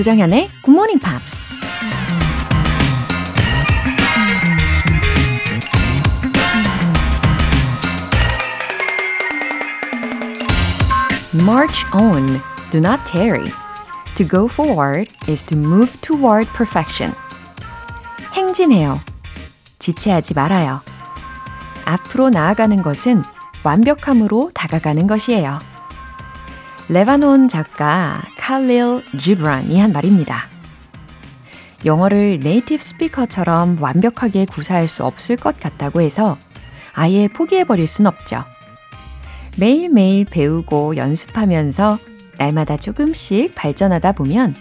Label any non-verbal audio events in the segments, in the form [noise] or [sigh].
조정현의 Good Morning Pops. March on, do not tarry. To go forward is to move toward perfection. 행진해요. 지체하지 말아요. 앞으로 나아가는 것은 완벽함으로 다가가는 것이에요. 레바논 작가 칼릴 지브란이 한 말입니다. 영어를 네이티브 스피커처럼 완벽하게 구사할 수 없을 것 같다고 해서 아예 포기해버릴 순 없죠. 매일매일 배우고 연습하면서 날마다 조금씩 발전하다 보면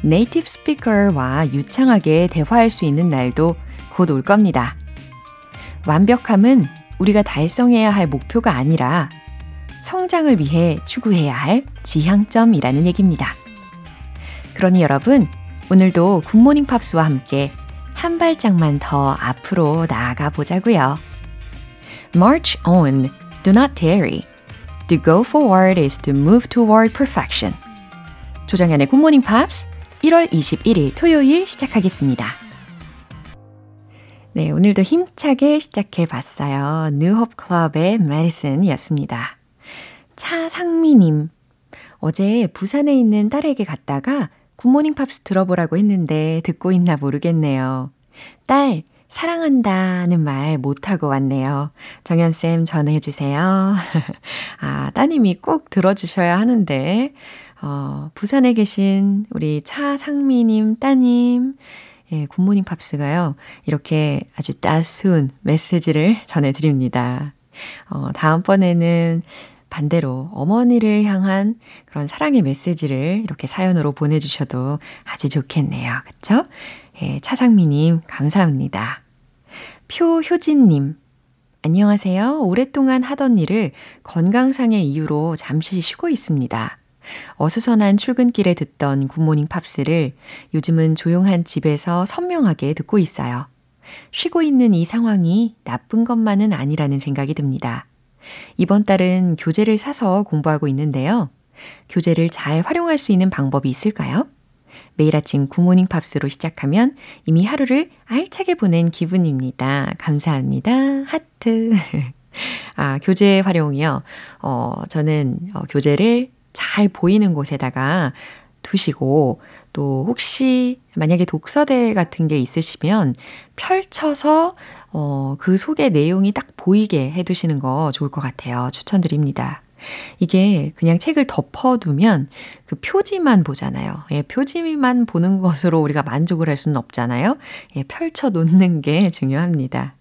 네이티브 스피커와 유창하게 대화할 수 있는 날도 곧 올 겁니다. 완벽함은 우리가 달성해야 할 목표가 아니라 성장을 위해 추구해야 할 지향점이라는 얘기입니다. 그러니 여러분, 오늘도 굿모닝 팝스와 함께 한 발짝만 더 앞으로 나아가 보자고요. March on, do not tarry. To go forward is to move toward perfection. 조정연의 굿모닝 팝스 1월 21일 토요일 시작하겠습니다. 네, 오늘도 힘차게 시작해 봤어요. 뉴홉 클럽의 메디슨이었습니다. 차상미님. 어제 부산에 있는 딸에게 갔다가 굿모닝 팝스 들어보라고 했는데 듣고 있나 모르겠네요. 딸, 사랑한다는 말 못하고 왔네요. 정연쌤 전해주세요. [laughs] 아, 따님이 꼭 들어주셔야 하는데, 어, 부산에 계신 우리 차상미님 따님, 예, 굿모닝 팝스가요, 이렇게 아주 따스운 메시지를 전해드립니다. 어, 다음번에는 반대로 어머니를 향한 그런 사랑의 메시지를 이렇게 사연으로 보내주셔도 아주 좋겠네요. 그쵸? 예, 차상미님, 감사합니다. 표효진님, 안녕하세요. 오랫동안 하던 일을 건강상의 이유로 잠시 쉬고 있습니다. 어수선한 출근길에 듣던 굿모닝 팝스를 요즘은 조용한 집에서 선명하게 듣고 있어요. 쉬고 있는 이 상황이 나쁜 것만은 아니라는 생각이 듭니다. 이번 달은 교재를 사서 공부하고 있는데요. 교재를 잘 활용할 수 있는 방법이 있을까요? 매일 아침 굿모닝 팝스로 시작하면 이미 하루를 알차게 보낸 기분입니다. 감사합니다. 하트. [laughs] 아, 교재 활용이요. 어, 저는 어, 교재를 잘 보이는 곳에다가 두시고 또 혹시 만약에 독서대 같은 게 있으시면 펼쳐서 어, 그 속의 내용이 딱 보이게 해 두시는 거 좋을 것 같아요. 추천드립니다. 이게 그냥 책을 덮어두면 그 표지만 보잖아요. 예, 표지만 보는 것으로 우리가 만족을 할 수는 없잖아요. 예, 펼쳐 놓는 게 중요합니다.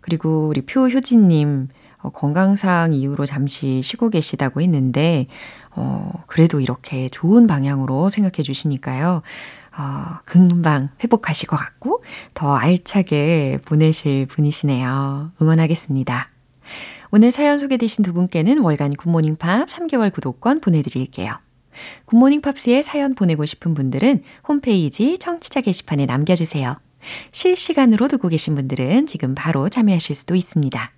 그리고 우리 표효진님, 어, 건강상 이유로 잠시 쉬고 계시다고 했는데, 어, 그래도 이렇게 좋은 방향으로 생각해 주시니까요. 어, 금방 회복하실 것 같고, 더 알차게 보내실 분이시네요. 응원하겠습니다. 오늘 사연 소개되신 두 분께는 월간 굿모닝 팝 3개월 구독권 보내드릴게요. 굿모닝 팝스에 사연 보내고 싶은 분들은 홈페이지 청취자 게시판에 남겨주세요. 실시간으로 듣고 계신 분들은 지금 바로 참여하실 수도 있습니다.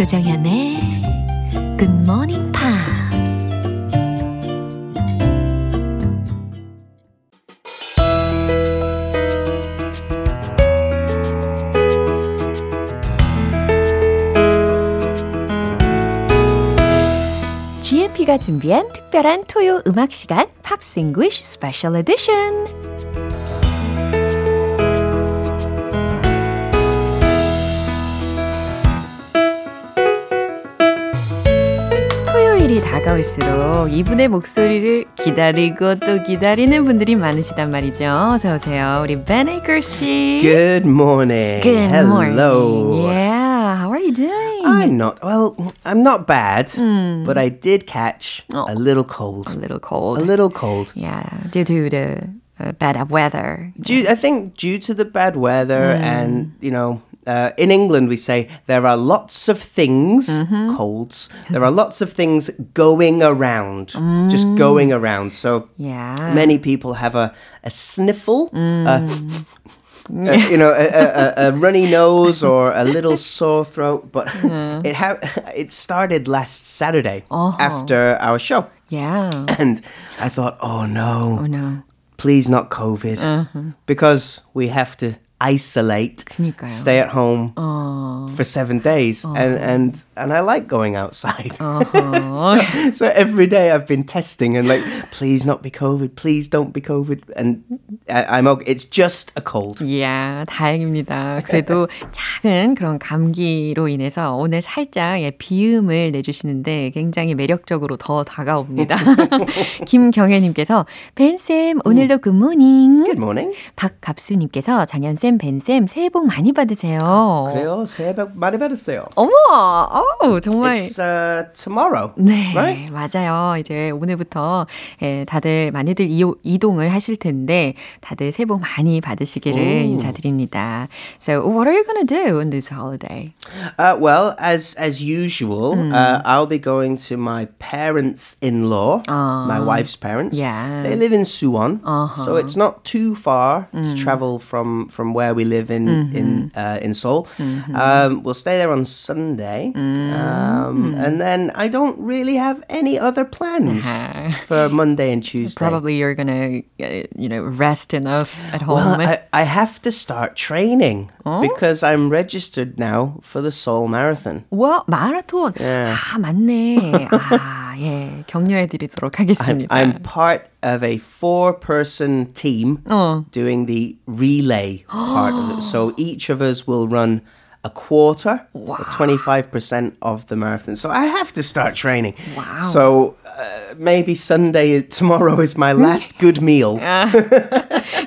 조정현의 굿모닝 팝스 GMP가 준비한 특별한 토요 음악 시간 팝스 잉글리쉬 스페셜 에디션 토요일이 다가올수록 이분의 목소리를 기다리고 또 기다리는 분들이 많으시단 말이죠. 어서 오세요. 우리 Ben Akers 씨. Good morning. Good Hello. morning. Yeah. How are you doing? I'm not. Well, I'm not bad, but I did catch a little cold. A little cold. A little cold. Yeah, due to the uh, bad weather. Due, I think due to the bad weather and you know. uh, in England, we say there are lots of things, colds. There are lots of things going around, just going around. So Yeah. many people have a, a sniffle, uh, uh, you know, a, a, a- a [laughs] runny nose or a little [laughs] sore throat. But it ha- [laughs] it started last Saturday after our show, Yeah. and I thought, oh no, Oh no. please not COVID, because we have to isolate, 그니까요. stay at home for seven days, and and and I like going outside. so, so every day I've been testing and like, please not be COVID, please don't be COVID, and I, I'm okay. It's just a cold. 이야, 다행입니다. 그래도 작은 그런 감기로 인해서 오늘 살짝 예, 비음을 내주시는데 굉장히 매력적으로 더 다가옵니다. 김경혜님께서 벤쌤 오늘도 굿모닝. Good morning. 박갑수님께서 장현쌤, 벤쌤 새해 복 많이 받으세요. 그래요. 새해 복 많이 받으세요. 어머, 어 우, 정말. It's uh, tomorrow. 네, Right? 맞아요. 이제 오늘부터 예, 다들 많이들 이오, 이동을 하실 텐데 다들 새해 복 많이 받으시기를 인사드립니다. So, what are you gonna do on this holiday? Uh, well, as as usual, uh, I'll be going to my parents-in-law, my wife's parents. Yeah. They live in Suwon, so it's not too far to travel from from where we live in in uh, in Seoul. Um, we'll stay there on Sunday, um, and then I don't really have any other plans for Monday and Tuesday. Probably you're gonna, uh, you know, rest enough at home. Well, I, I have to start training because I'm registered now for the Seoul Marathon. 와, 마라톤. 예. 아, 맞네. [laughs] 아, 예. 격려해 드리도록 I'm, 하겠습니다. I'm part of a four person team 어. doing the relay part of it. So [gasps] each of us will run a quarter or 25% of the marathon. So I have to start training. Wow. So uh, maybe Sunday, tomorrow is my last good meal. [laughs]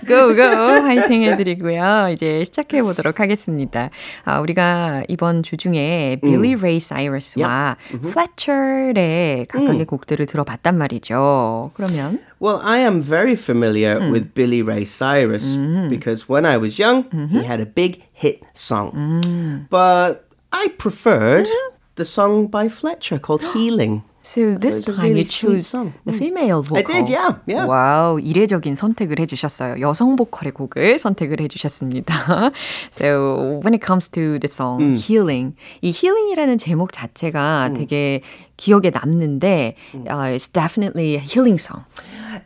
고고 화이팅 해드리고요. 이제 시작해 보도록 하겠습니다. 아, 우리가 이번 주 중에 빌리 레이 사이러스와 플래처의 각각의 곡들을 들어봤단 말이죠. 그러면 Well, I am very familiar with Billy Ray Cyrus because when I was young, he had a big hit song. But I preferred the song by Fletcher called [gasps] Healing. So this It's a time really you sweet choose song. the female vocal. I did, yeah, yeah. 와우, 이례적인 선택을 해주셨어요. 여성 보컬의 곡을 선택을 해주셨습니다. [laughs] So when it comes to the song Healing, 이 Healing이라는 제목 자체가 되게 기억에 남는데 uh, it's definitely a healing song.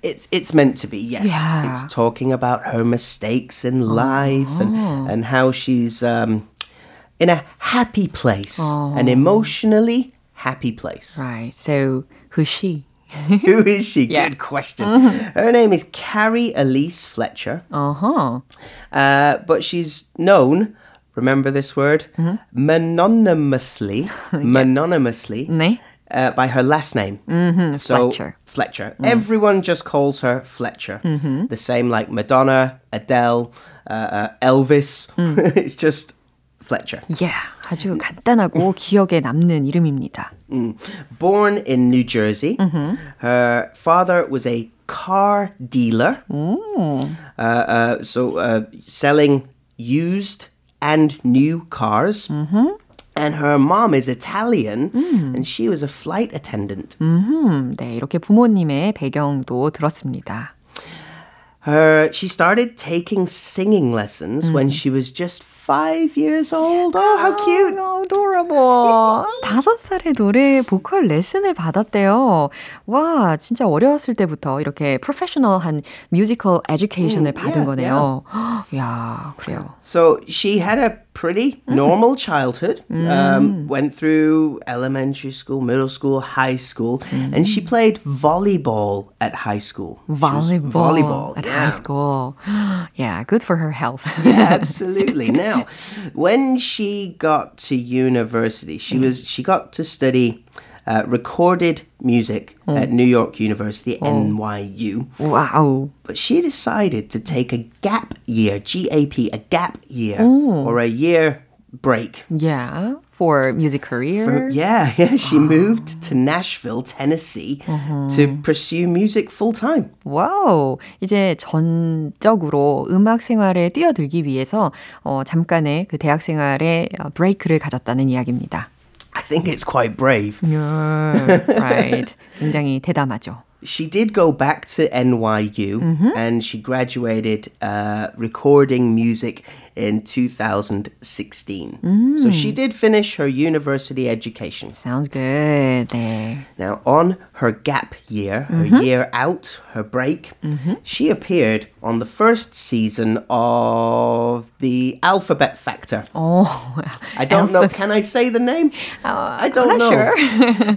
It's it's meant to be, yes. Yeah. It's talking about her mistakes in life and and how she's um, in a happy place, an emotionally happy place. Right. So who's she? [laughs] Who is she? Yeah. Good question. Her name is Cari Elise Fletcher, Uh-huh. uh, but she's known. Remember this word? Mononymously, mononymously [laughs] 네 uh, by her last name. Mm-hmm, so Fletcher. Fletcher. Everyone just calls her Fletcher. The same like Madonna, Adele, uh, uh, Elvis. [laughs] it's just Fletcher. Yeah. 아주 간단하고 기억에 남는 이름입니다. Born in New Jersey, her father was a car dealer. Uh, uh, so uh, selling used and new cars. And her mom is Italian, and she was a flight attendant. 음, 네. 이렇게 부모님의 배경도 들었습니다. Her she started taking singing lessons when she was just five years old. Oh, how cute! 아, adorable. [laughs] 다섯 살에 노래 보컬 레슨을 받았대요. 와, 진짜 어렸을 때부터 이렇게 프로페셔널한 뮤지컬 에듀케이션을 받은 yeah, 거네요. 야, [gasps] 그래요. So she had a pretty normal childhood. Um, went through elementary school, middle school, high school, and she played volleyball at high school. Volleyball, volleyball at yeah. high school. [gasps] Yeah, good for her health. [laughs] Absolutely. [laughs] Now, when she got to university, she was she got to study uh, recorded music at New York University, NYU. 와우. But she decided to take a gap year, GAP, a gap year, or a year break Yeah, for music career. Yeah, [laughs] yeah. She moved to Nashville, Tennessee to pursue music full time. 와우. 이제 전적으로 음악 생활에 뛰어들기 위해서 어, 잠깐의 그 대학 생활에 어, 브레이크를 가졌다는 이야기입니다. I think it's quite brave. Yeah, [laughs] right. 굉장히 대담하죠. She did go back to NYU and she graduated uh, recording music in 2016. So she did finish her university education. Sounds good. 네. Now, on her gap year, her year out, her break, she appeared on the first season of the Alphabet Factor. 어, I don't know. Can I say the name? I don't I'm not know. sure. [laughs]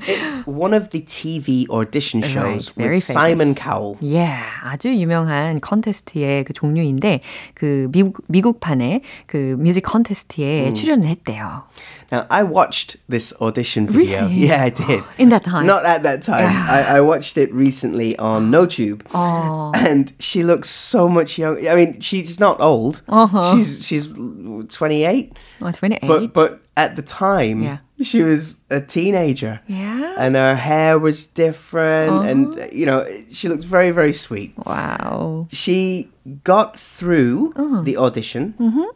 it's one of the TV audition shows very with Simon famous. Cowell. Yeah, 아주 유명한 컨테스트의 그 종류인데 그 미국 미국판 의 그 뮤직 컨테스트에 출연을 했대요. Now, I watched this audition video. Really? [laughs] Yeah, I did. [gasps] In that time. Not at that time. I, I watched it recently on [gasps] NoTube. Oh. [laughs] And she looks so much young. I mean, she's not old. Uh-huh. She's she's 28. 어, 28. But but at the time, Yeah. she was a teenager. yeah. And her hair was different and Uh-huh. you know, she looked very very sweet. 와우. She got through Uh-huh. the audition. Mm-hmm.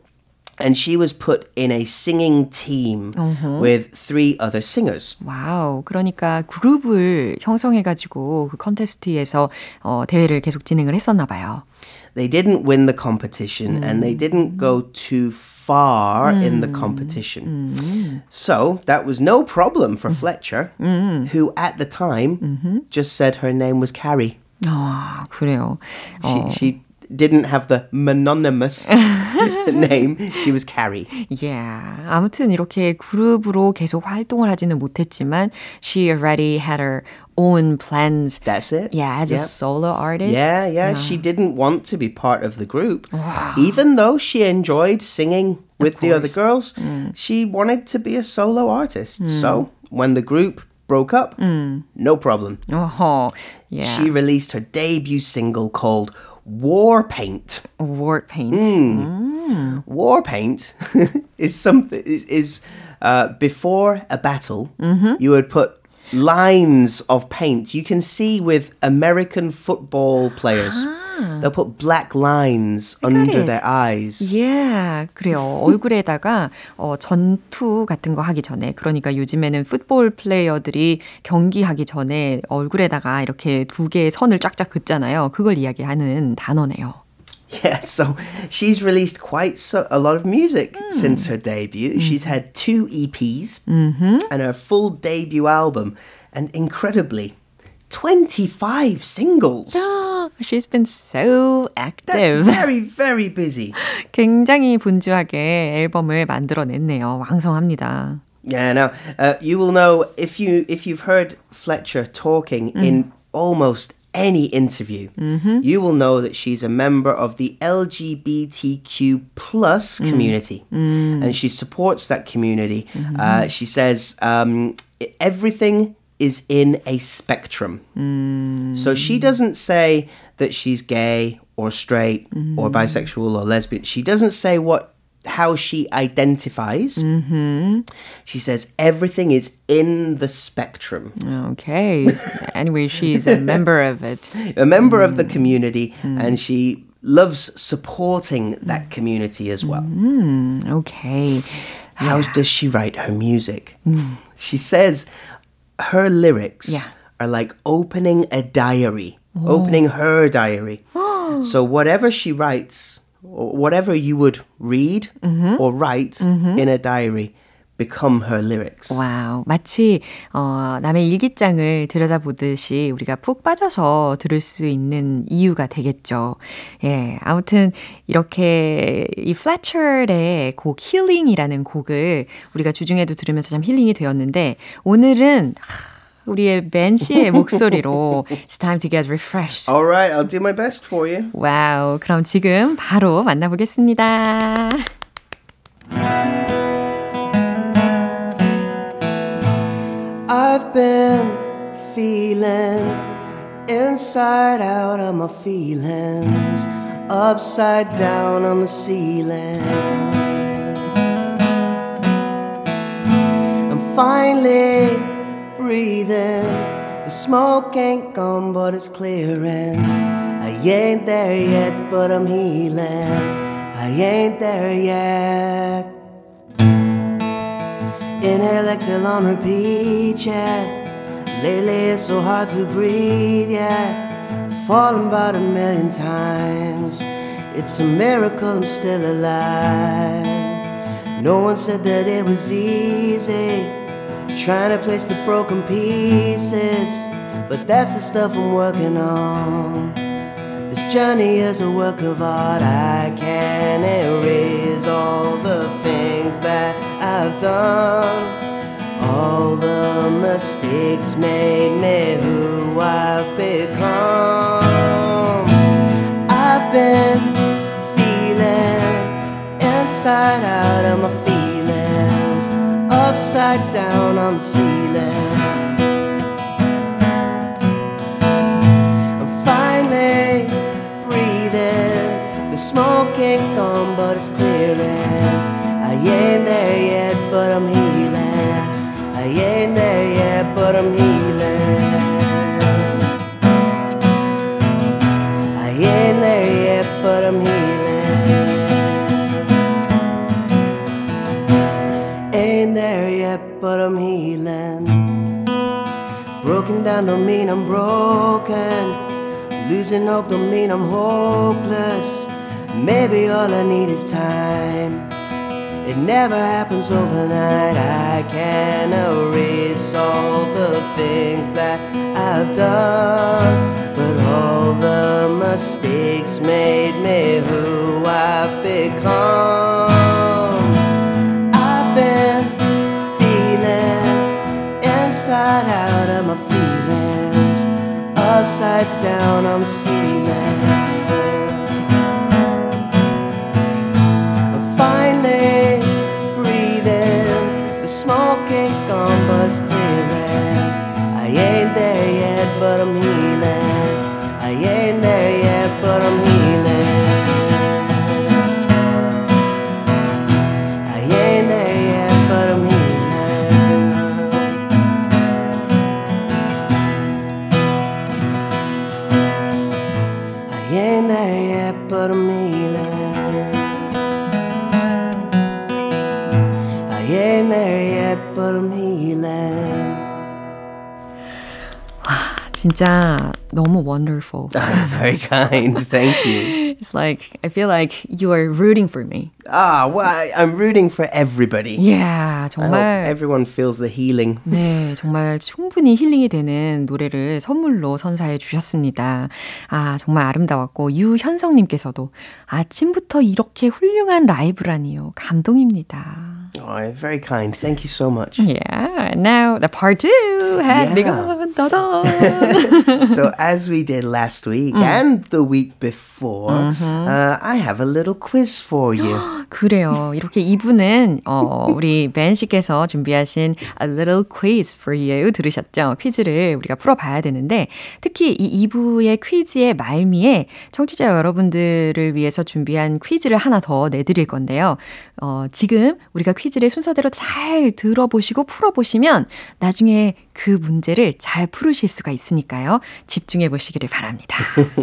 And she was put in a singing team Uh-huh. with three other singers. 와우. 그러니까 그룹을 형성해가지고 그 컨테스트에서 어, 대회를 계속 진행을 했었나 봐요. They didn't win the competition and they didn't go too far far mm. in the mm. competition. Mm. So that was no problem for Fletcher, mm. who at the time -hmm. just said her name was Cari. 아, 그래요. She, 어. she didn't have the mononymous [laughs] name. She was Cari. Yeah. 아무튼 이렇게 그룹으로 계속 활동을 하지는 못했지만 she already had her own plans. That's it. Yeah, as yep. a solo artist. Yeah, yeah, yeah, She didn't want to be part of the group. Wow. Even though she enjoyed singing with the other girls, mm. she wanted to be a solo artist. Mm. So when the group broke up, mm. no problem. Oh, yeah. She released her debut single called War Paint. War paint. Hmm. Mm. War Paint [laughs] is something is, is uh, before a battle, mm-hmm. you would put lines of paint. You can see with American football players, ah. They'll put black lines under it. their eyes. Yeah, 그래요. 얼굴에다가 어, 전투 같은 거 하기 전에 그러니까 요즘에는 풋볼 플레이어들이 경기하기 전에 얼굴에다가 이렇게 두 개의 선을 쫙쫙 긋잖아요. 그걸 이야기하는 단어네요. Yeah, so she's released quite so, a lot of music since her debut. She's had two EPs and her full debut album, and incredibly, 25 singles. She's been so That's active. very, very busy. [laughs] 굉장히 분주하게 앨범을 만들어냈네요. 왕성합니다. Yeah, now uh, you will know if you if you've heard Fletcher talking in almost any interview, you will know that she's a member of the LGBTQ plus community, and she supports that community. Uh, she says um, everything is in a spectrum, so she doesn't say that she's gay or straight or bisexual or lesbian. She doesn't say what how she identifies. She says everything is in the spectrum. Okay. [laughs] Anyway, she's a member of it. [laughs] A member of the community, and she loves supporting that community as well. Mm, okay. How does she write her music? She says her lyrics Yeah. are like opening a diary, opening her diary. [gasps] so whatever she writes, whatever you would read mm-hmm. or write mm-hmm. in a diary, become her lyrics. 와우. 마치, 어, 남의 일기장을 들여다보듯이 우리가 푹 빠져서 들을 수 있는 이유가 되겠죠. 예. 아무튼, 이렇게 이 플래처의 곡 힐링이라는 곡을 우리가 주중에도 들으면서 참 힐링이 되었는데, 오늘은 하, 우리의 벤 씨의 목소리로 [laughs] It's time to get refreshed. All right, I'll do my best for you. 와우. 그럼 지금 바로 만나보겠습니다. I've been feeling inside out of my feelings, upside down on the ceiling. I'm finally breathing. The smoke ain't gone, but it's clearing. I ain't there yet, but I'm healing. I ain't there yet. Inhale, exhale on repeat, yeah. Lately it's so hard to breathe, yeah. Falling about a million times. It's a miracle I'm still alive. No one said that it was easy. Trying to place the broken pieces. But that's the stuff I'm working on. This journey is a work of art. I can't erase all the things that I've done. All the mistakes made me who I've become. I've been feeling inside out of my feelings, upside down on the ceiling. Ain't there yet, but I'm healing. I ain't there yet, but I'm healing. I ain't there yet, but I'm healing. Ain't there yet, but I'm healing. Broken down don't mean I'm broken. Losing hope don't mean I'm hopeless. Maybe all I need is time. It never happens overnight. I can erase all the things that I've done. But all the mistakes made me who I've become. I've been feeling inside out of my feelings, upside down on the ceiling. Wonderful. Very kind, thank you. It's like I feel like you are rooting for me. Ah, well, I, I'm rooting for everybody. Yeah, I hope 정말 everyone feels the healing. 네, 정말 충분히 힐링이 되는 노래를 선물로 선사해 주셨습니다. 아, 정말 아름다웠고 유현성님께서도 아침부터 이렇게 훌륭한 라이브라니요. 감동입니다. Oh, very kind. Thank you so much. Yeah, now the part two has Yeah. begun. [laughs] So, as we did last week and the week before, uh, I have a little quiz for you. [gasps] [gasps] 그래요. 이렇게 2부는 어, 우리 벤 씨께서 준비하신 A Little Quiz for You 들으셨죠? 퀴즈를 우리가 풀어봐야 되는데 특히 이 2부의 퀴즈의 말미에 청취자 여러분들을 위해서 준비한 퀴즈를 하나 더 내드릴 건데요. 어, 지금 우리가 퀴즈를 순서대로 잘 들어보시고 풀어보시면 나중에 그 문제를 잘 풀으실 수가 있으니까요. 집중해 보시기를 바랍니다.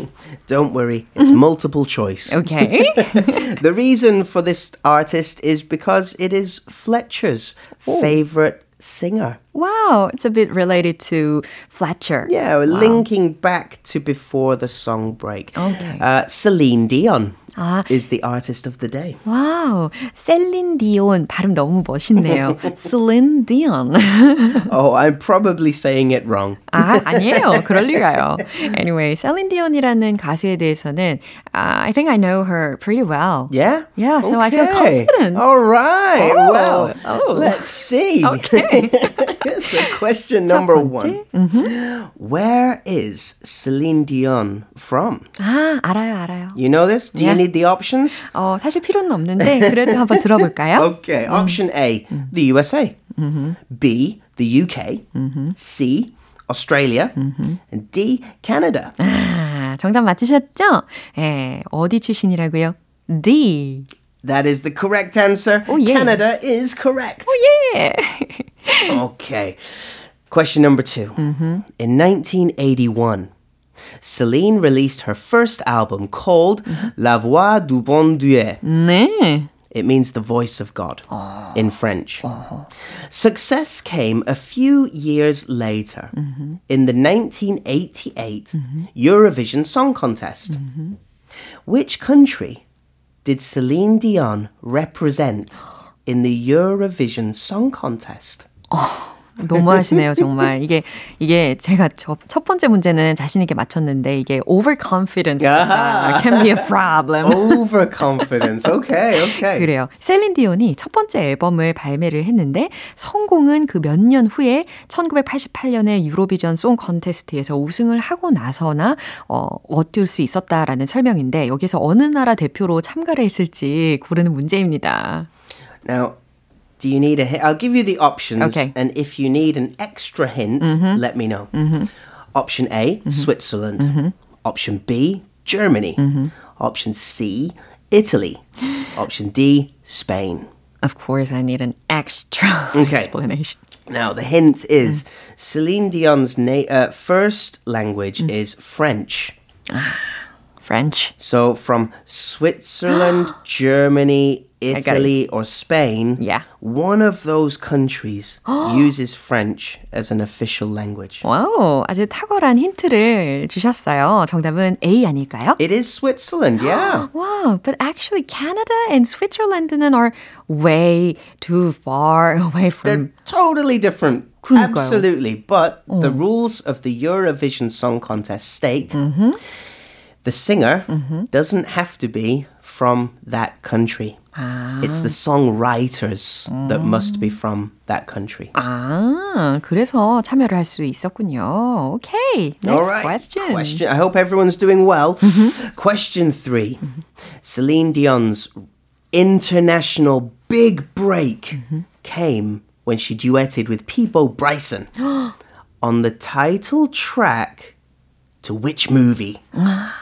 [laughs] Don't worry, it's multiple choice. [laughs] 오케이. [laughs] The reason for this artist is because it is Fletcher's favorite singer. Wow, it's a bit related to Fletcher. Yeah, we're linking back to before the song break. Okay. Uh, Celine Dion 아. is the artist of the day. 와우, 셀린 디온 발음 너무 멋있네요. [laughs] 셀린 디온. [laughs] Oh, I'm probably saying it wrong. 아, 아니에요. 그럴 리가요. Anyway, 셀린 디온이라는 가수에 대해서는 uh, I think I know her pretty well. Yeah? Yeah, so I feel Okay. confident. All right. Oh, well, oh. let's see. Okay. [laughs] so, question 첫 number 번째. one Where is Celine Dion from? 아, 알아요, 알아요. You know this? Do Yeah. you need the options? 어, 사실 필요는 없는데 그래도 한번 들어볼까요? [laughs] Okay. Option A, the USA. B, the UK. C, Australia. And D, Canada. 아, 정답 맞히셨죠? 예, 어디 출신이라고요? D. That is the correct answer. Oh, yeah. Canada is correct. 예. okay. [laughs] Question number 2 In 1981, Celine released her first album called mm-hmm. La Voix du Bon Dieu. 네. It means the voice of God ah. in French. Uh-huh. Success came a few years later mm-hmm. in the 1988 mm-hmm. Eurovision Song Contest. Which country did Celine Dion represent in the Eurovision Song Contest? Oh. 너무 하시네요, 정말. 이게, 이게 제가 저, 첫 번째 문제는 자신 있게 맞췄는데 이게 overconfidence can be a problem. Overconfidence. Okay, okay. 그래요. 셀린 디온이 첫 번째 앨범을 발매를 했는데 성공은 그 몇 년 후에 1988년에 유로비전 송 컨테스트에서 우승을 하고 나서나 어, 얻을 수 있었다라는 설명인데 여기서 어느 나라 대표로 참가를 했을지 고르는 문제입니다. Now, do you need a hint? I'll give you the options. Okay. And if you need an extra hint, mm-hmm. let me know. Mm-hmm. Option A, mm-hmm. Switzerland. Option B, Germany. Option C, Italy. [gasps] Option D, Spain. Of course, I need an extra [laughs] Okay. explanation. Now, the hint is mm. Celine Dion's na- uh, first language mm. is French. Ah, French. So from Switzerland, [gasps] Germany. Italy, or Spain, Yeah. one of those countries [gasps] uses French as an official language. 와우, 아주 탁월한 힌트를 주셨어요. 정답은 A 아닐까요? It is Switzerland, [gasps] yeah. Wow, but actually Canada and Switzerland are way too far [laughs] away They're from totally different. 그러니까요. Absolutely. But the rules of the Eurovision Song Contest state the singer doesn't have to be from that country. It's the songwriters 음. that must be from that country. 아, 그래서 참여를 할 수 있었군요. Okay, next All right. question. question. I hope everyone's doing well. Mm-hmm. question three. Mm-hmm. Celine Dion's international big break mm-hmm. came when she duetted with Peabo Bryson [gasps] on the title track to which movie? [gasps] Ah.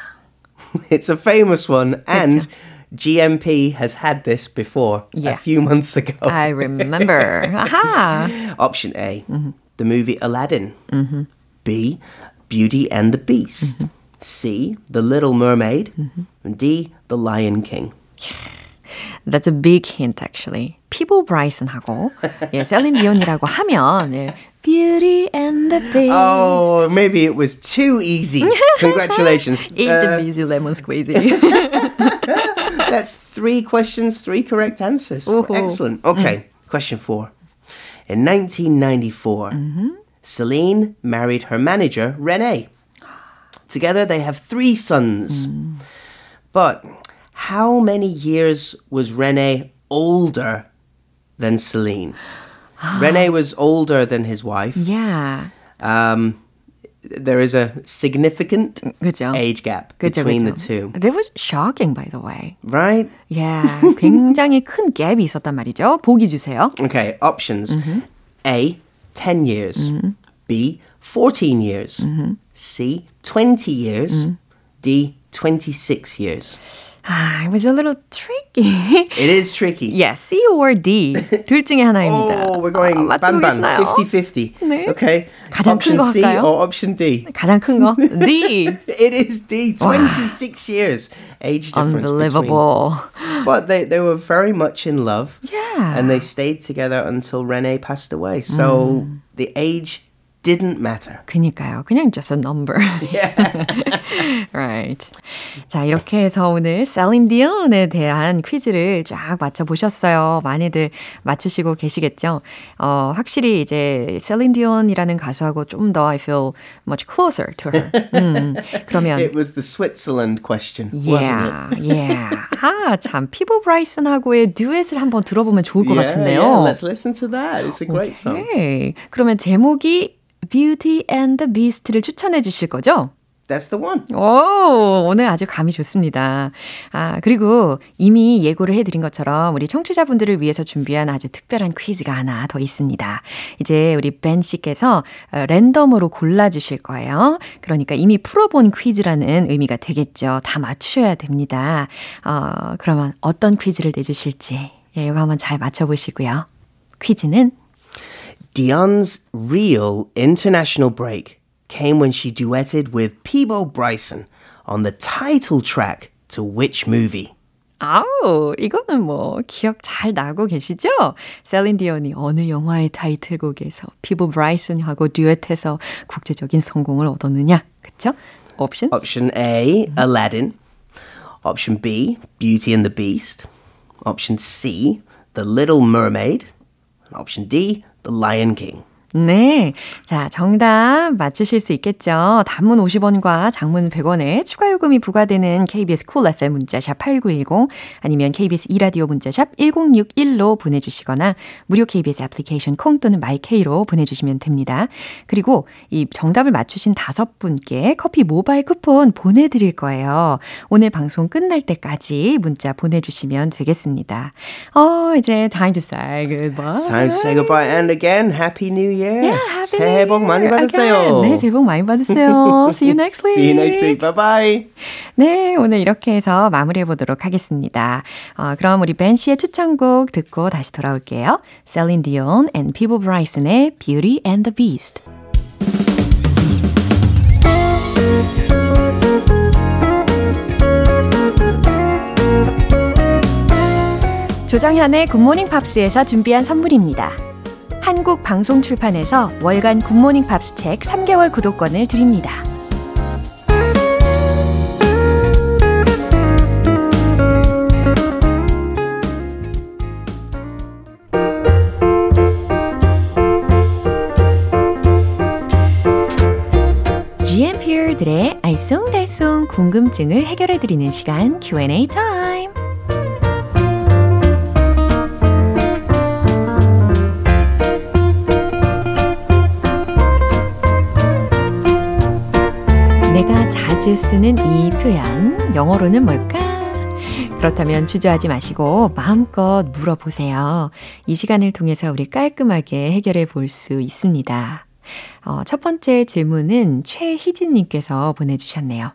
[laughs] it's a famous one, and GMP has had this before Yeah. a few months ago. I remember. [laughs] Aha. Option A, mm-hmm. the movie Aladdin. Mm-hmm. B, Beauty and the Beast. Mm-hmm. C, The Little Mermaid. And D, The Lion King. That's a big hint actually. "Peabo Bryson," 하고 [laughs] 예, Celine Dion"이라고 하면 예, Beauty and the Beast. Oh, maybe it was too easy. [laughs] Congratulations. it's uh, a busy lemon squeezy. [laughs] That's three questions, three correct answers. Excellent. Okay, mm. question four. In 1994, mm-hmm. Celine married her manager, Rene. Together, they have three sons. Mm. But how many years was Rene older than Celine? [gasps] Rene was older than his wife. yeah. Um, there is a significant 그죠? age gap 그죠, between 그죠. the two, That was shocking by the way. right? Yeah. [laughs] 굉장히 큰 갭이 있었단 말이죠. 보기 주세요. Okay, options. A, 10 years. B, 14 years. C, 20 years. D, 26 years. Ah, it was a little tricky. It is tricky. [laughs] yeah, C or D. 둘 중에 하나입니다. Oh, we're going 아, bam 맞추고 bam, 계시나요? 50-50. 네. Okay. 가장 큰 option 거 C 할까요? or option D? 가장 큰 거 D. [laughs] It is D, 26 years age difference Unbelievable. between. But they, they were very much in love. Yeah. And they stayed together until Rene passed away. So the age didn't matter. 그니까요. 그냥 just a number. right. 자, 이렇게 해서 오늘 셀린 디온에 대한 퀴즈를 쫙 맞춰 보셨어요. 많이들 맞추시고 계시겠죠? 어, 확실히 이제 셀린 디온이라는 가수하고 좀 더 I feel much closer to her. 음, 그러면 It was the Switzerland question, wasn't Yeah, yeah. 아, 참 피보 브라이슨하고의 듀엣을 한번 들어보면 좋을 it? 것 Yeah, 같은데요. yeah, let's listen to that. It's a great song. 오케이. 그러면 제목이 Beauty and the Beast를 추천해 주실 거죠? That's the one. 오, 오늘 아주 감이 좋습니다. 아, 그리고 이미 예고를 해드린 것처럼 우리 청취자분들을 위해서 준비한 아주 특별한 퀴즈가 하나 더 있습니다. 이제 우리 벤 씨께서 어, 랜덤으로 골라주실 거예요. 그러니까 이미 풀어본 퀴즈라는 의미가 되겠죠. 다 맞추셔야 됩니다. 어, 그러면 어떤 퀴즈를 내주실지, 예, 이거 한번 잘 맞춰보시고요. 퀴즈는 Dion's real international break came when she duetted with Peabo Bryson on the title track to which movie? 아우, 이거는 뭐 기억 잘 나고 계시죠? 셀린 디언이 어느 영화의 타이틀곡에서 피부 브라이슨하고 듀엣해서 국제적인 성공을 얻었느냐? 그쵸? Options? Option A, Aladdin. Option B, Beauty and the Beast. Option C, The Little Mermaid. Option D, the Lion King. 네. 자, 정답 맞추실 수 있겠죠? 단문 50원과 장문 100원에 추가 요금이 부과되는 KBS 쿨 cool FM 문자샵 8910 아니면 KBS 이라디오 문자샵 1061로 보내주시거나 무료 KBS 애플리케이션 콩 또는 마이케이로 보내주시면 됩니다. 그리고 이 정답을 맞추신 다섯 분께 커피 모바일 쿠폰 보내드릴 거예요. 오늘 방송 끝날 때까지 문자 보내주시면 되겠습니다. 어, 이제 time to say goodbye. Time to say goodbye and again, Happy New Year. Yeah, happy 새해 복 많이 받으세요. 네, 새해 복 많이 받으세요. See you next week. See you next week. Bye bye. 네, 오늘 이렇게 해서 마무리해 보도록 하겠습니다. 어, 그럼 우리 벤 씨의 추천곡 듣고 다시 돌아올게요. Celine Dion and Peebo Bryson의 Beauty and the Beast. 조정현의 굿모닝 팝스에서 준비한 선물입니다. 한국 방송 출판에서 월간 굿모닝 팝스 책 3개월 구독권을 드립니다. GMP들의 알쏭달쏭 궁금증을 해결해드리는 시간 Q&A 타임. 자주 쓰는 이 표현, 영어로는 뭘까? 그렇다면 주저하지 마시고 마음껏 물어보세요. 이 시간을 통해서 우리 깔끔하게 해결해 볼 수 있습니다. 어, 첫 번째 질문은 최희진님께서 보내주셨네요.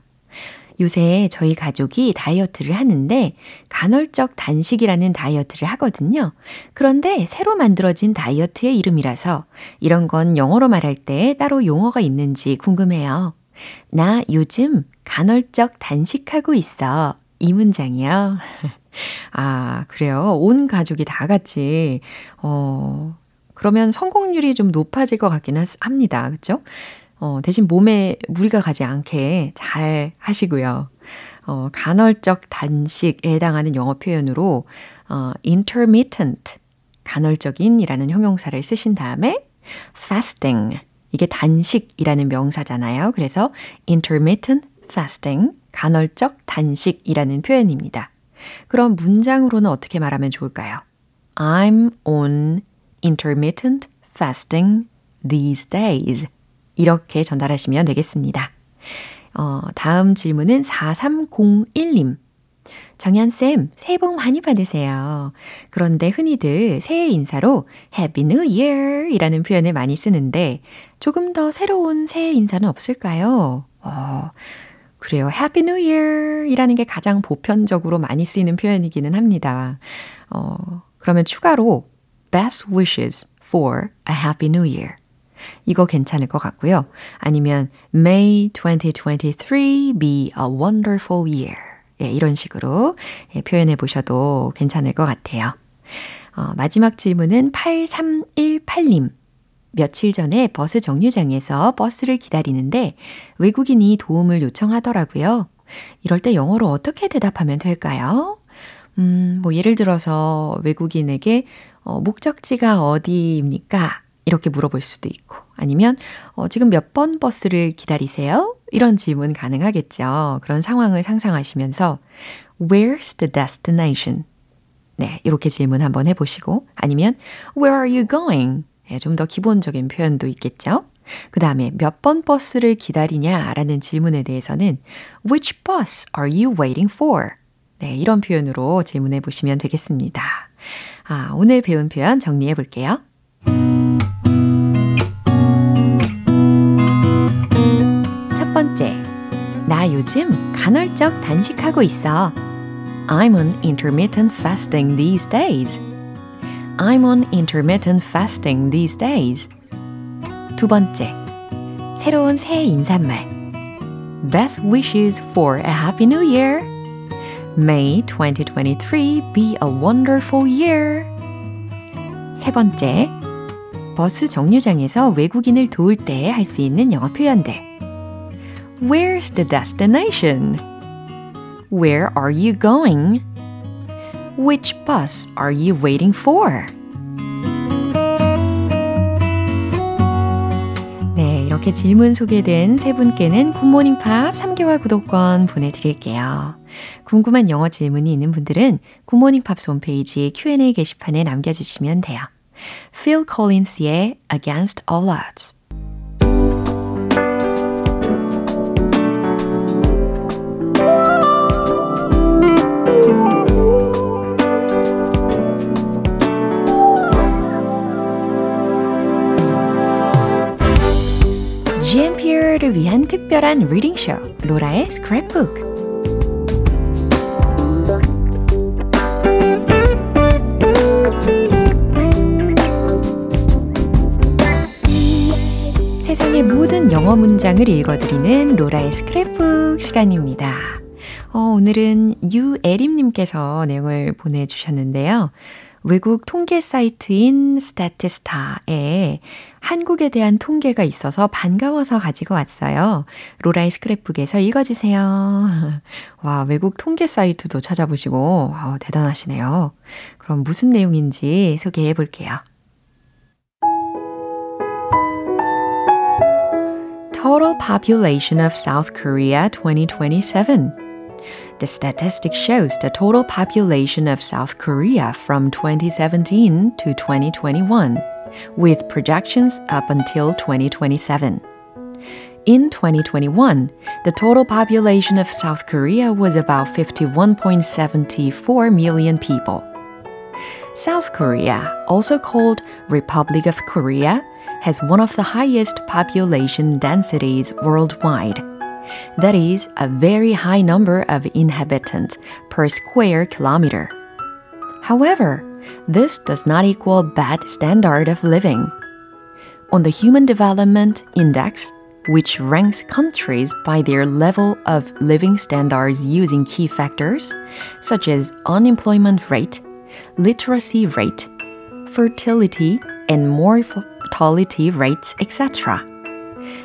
요새 저희 가족이 다이어트를 하는데 간헐적 단식이라는 다이어트를 하거든요. 그런데 새로 만들어진 다이어트의 이름이라서 이런 건 영어로 말할 때 따로 용어가 있는지 궁금해요. 나 요즘 간헐적 단식하고 있어. 이 문장이요. [laughs] 아, 그래요. 온 가족이 다 같이, 어, 그러면 성공률이 좀 높아질 것 같긴 합니다. 그쵸? 어, 대신 몸에 무리가 가지 않게 잘 하시고요. 어, 간헐적 단식에 해당하는 영어 표현으로 어, intermittent, 간헐적인이라는 형용사를 쓰신 다음에 fasting, 이게 단식이라는 명사잖아요. 그래서 intermittent fasting, 간헐적 단식이라는 표현입니다. 그럼 문장으로는 어떻게 말하면 좋을까요? I'm on intermittent fasting these days. 이렇게 전달하시면 되겠습니다. 어, 다음 질문은 4301님. 정연쌤, 새해 복 많이 받으세요. 그런데 흔히들 새해 인사로 Happy New Year 이라는 표현을 많이 쓰는데 조금 더 새로운 새해 인사는 없을까요? 어, 그래요. Happy New Year 이라는 게 가장 보편적으로 많이 쓰이는 표현이기는 합니다. 어, 그러면 추가로 Best wishes for a Happy New Year. 이거 괜찮을 것 같고요. 아니면 May 2023 be a wonderful year. 예, 이런 식으로 예, 표현해 보셔도 괜찮을 것 같아요. 어, 마지막 질문은 8318님. 며칠 전에 버스 정류장에서 버스를 기다리는데 외국인이 도움을 요청하더라고요. 이럴 때 영어로 어떻게 대답하면 될까요? 음, 뭐 예를 들어서 외국인에게 어, 목적지가 어디입니까? 이렇게 물어볼 수도 있고 아니면 어, 지금 몇 번 버스를 기다리세요? 이런 질문 가능하겠죠. 그런 상황을 상상하시면서 Where's the destination? 네, 이렇게 질문 한번 해보시고 아니면 Where are you going? 네, 좀더 기본적인 표현도 있겠죠. 그 다음에 몇 번 버스를 기다리냐라는 질문에 대해서는 Which bus are you waiting for? 네, 이런 표현으로 질문해 보시면 되겠습니다. 아, 오늘 배운 표현 정리해 볼게요. 나 요즘 간헐적 단식하고 있어. I'm on intermittent fasting these days. I'm on intermittent fasting these days. 두 번째, 새로운 새해 인사말. Best wishes for a happy new year. May 2023 be a wonderful year. 세 번째, 버스 정류장에서 외국인을 도울 때 할 수 있는 영어 표현들. Where's the destination? Where are you going? Which bus are you waiting for? 네, 이렇게 질문 소개된 세 분께는 굿모닝 팝 3개월 구독권 보내드릴게요. 궁금한 영어 질문이 있는 분들은 굿모닝 팝스 홈페이지 Q&A 게시판에 남겨주시면 돼요. Phil Collins의 Against All Odds 를 위한 특별한 리딩쇼 로라의 스크랩북 세상의 모든 영어 문장을 읽어드리는 로라의 스크랩북 시간입니다. 어, 오늘은 유에림님께서 내용을 보내주셨는데요. 외국 통계 사이트인 스타티스타에 한국에 대한 통계가 있어서 반가워서 가지고 왔어요. 로라의 스크랩북에서 읽어주세요. 와, 외국 통계 사이트도 찾아보시고, 와, 대단하시네요. 그럼 무슨 내용인지 소개해 볼게요. Total population of South Korea 2027. The statistic shows the total population of South Korea from 2017 to 2021, with projections up until 2027. In 2021, the total population of South Korea was about 51.74 million people. South Korea, also called Republic of Korea, has one of the highest population densities worldwide. That is a very high number of inhabitants per square kilometer. However, this does not equal bad standard of living. On the Human Development Index, which ranks countries by their level of living standards using key factors such as unemployment rate, literacy rate, fertility, and mortality rates, etc.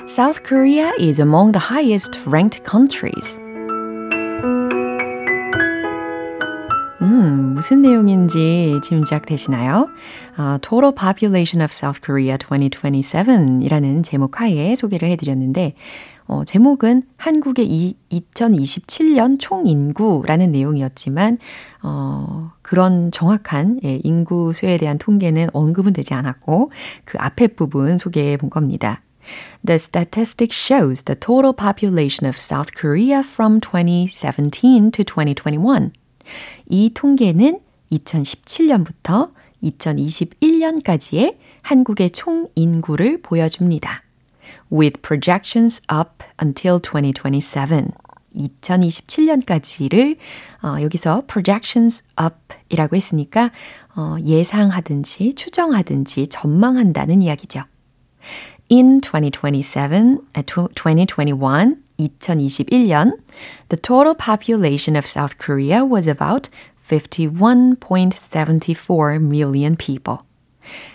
South Korea is among the highest ranked countries. 음, 무슨 내용인지 짐작되시나요? Uh, Total Population of South Korea 2027 이라는 제목 하에 소개를 해드렸는데, 어, 제목은 한국의 이 2027년 총인구라는 내용이었지만, 어, 그런 정확한 예, 인구 수에 대한 통계는 언급은 되지 않았고, 그 앞에 부분 소개해 본 겁니다. The statistic shows the total population of South Korea from 2017 to 2021. 이 통계는 2017년부터 2021년까지의 한국의 총 인구를 보여줍니다. With projections up until 2027. 2027년까지를 어, 여기서 projections up이라고 했으니까 어, 예상하든지 추정하든지 전망한다는 이야기죠. In 2027, 2021, 2021년, the total population of South Korea was about 51.74 million people.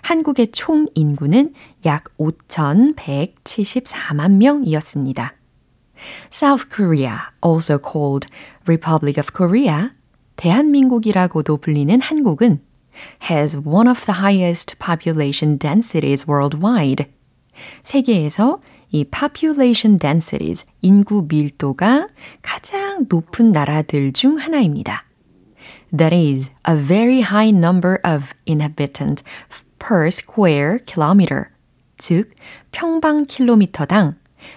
한국의 총 인구는 약 5,174만 명이었습니다. South Korea, also called Republic of Korea, 대한민국이라고도 불리는 한국은 has one of the highest population densities worldwide. 세계에서 이 population densities, 인구 밀도가 가장 높은 나라들 중 하나입니다. That is a very high number of inhabitants per square kilometer. 즉, 평방 킬로미터당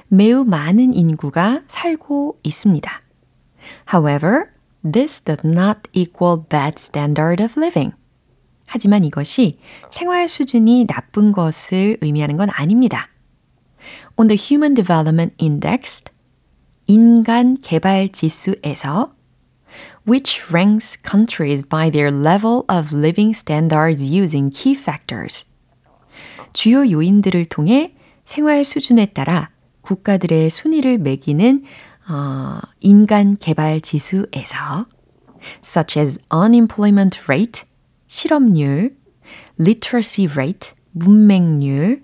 매우 많은 인구가 살고 있습니다. However, this does not equal bad standard of living. 하지만 이것이 생활 수준이 나쁜 것을 의미하는 건 아닙니다. On the Human Development Index, 인간 개발 지수에서 which ranks countries by their level of living standards using key factors. 주요 요인들을 통해 생활 수준에 따라 국가들의 순위를 매기는 어, 인간 개발 지수에서 such as unemployment rate, 실업률, literacy rate, 문맹률,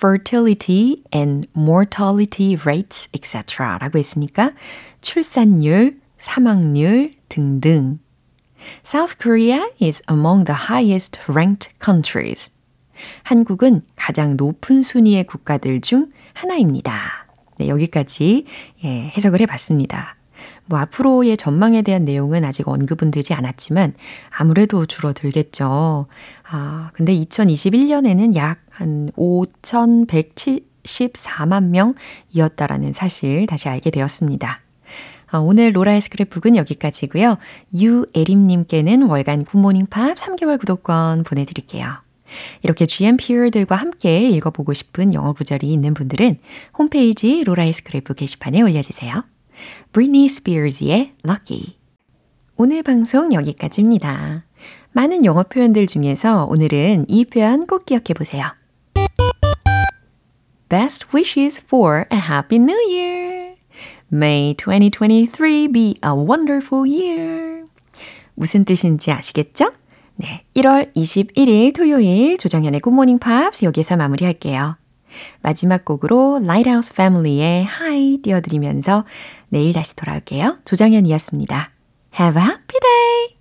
fertility and mortality rates, etc. 라고 했으니까 출산율, 사망률 등등. South Korea is among the highest ranked countries. 한국은 가장 높은 순위의 국가들 중 하나입니다. 네, 여기까지 예, 해석을 해봤습니다. 뭐 앞으로의 전망에 대한 내용은 아직 언급은 되지 않았지만 아무래도 줄어들겠죠. 아, 근데 2021년에는 약 한 5,174만 명이었다라는 사실 다시 알게 되었습니다. 아, 오늘 로라의 스크랩북은 여기까지고요. 유에림님께는 월간 굿모닝 팝 3개월 구독권 보내드릴게요. 이렇게 GMPR들과 함께 읽어보고 싶은 영어 구절이 있는 분들은 홈페이지 로라의 스크랩북 게시판에 올려주세요. Britney Spears의 Lucky. 오늘 방송 여기까지입니다. 많은 영어 표현들 중에서 오늘은 이 표현 꼭 기억해 보세요. Best wishes for a happy new year. May 2023 be a wonderful year. 무슨 뜻인지 아시겠죠? 네, 1월 21일 토요일 조정현의 굿모닝 팝스 여기서 마무리할게요. 마지막 곡으로 Lighthouse Family의 Hi 띄워드리면서 내일 다시 돌아올게요. 조정현이었습니다. Have a happy day!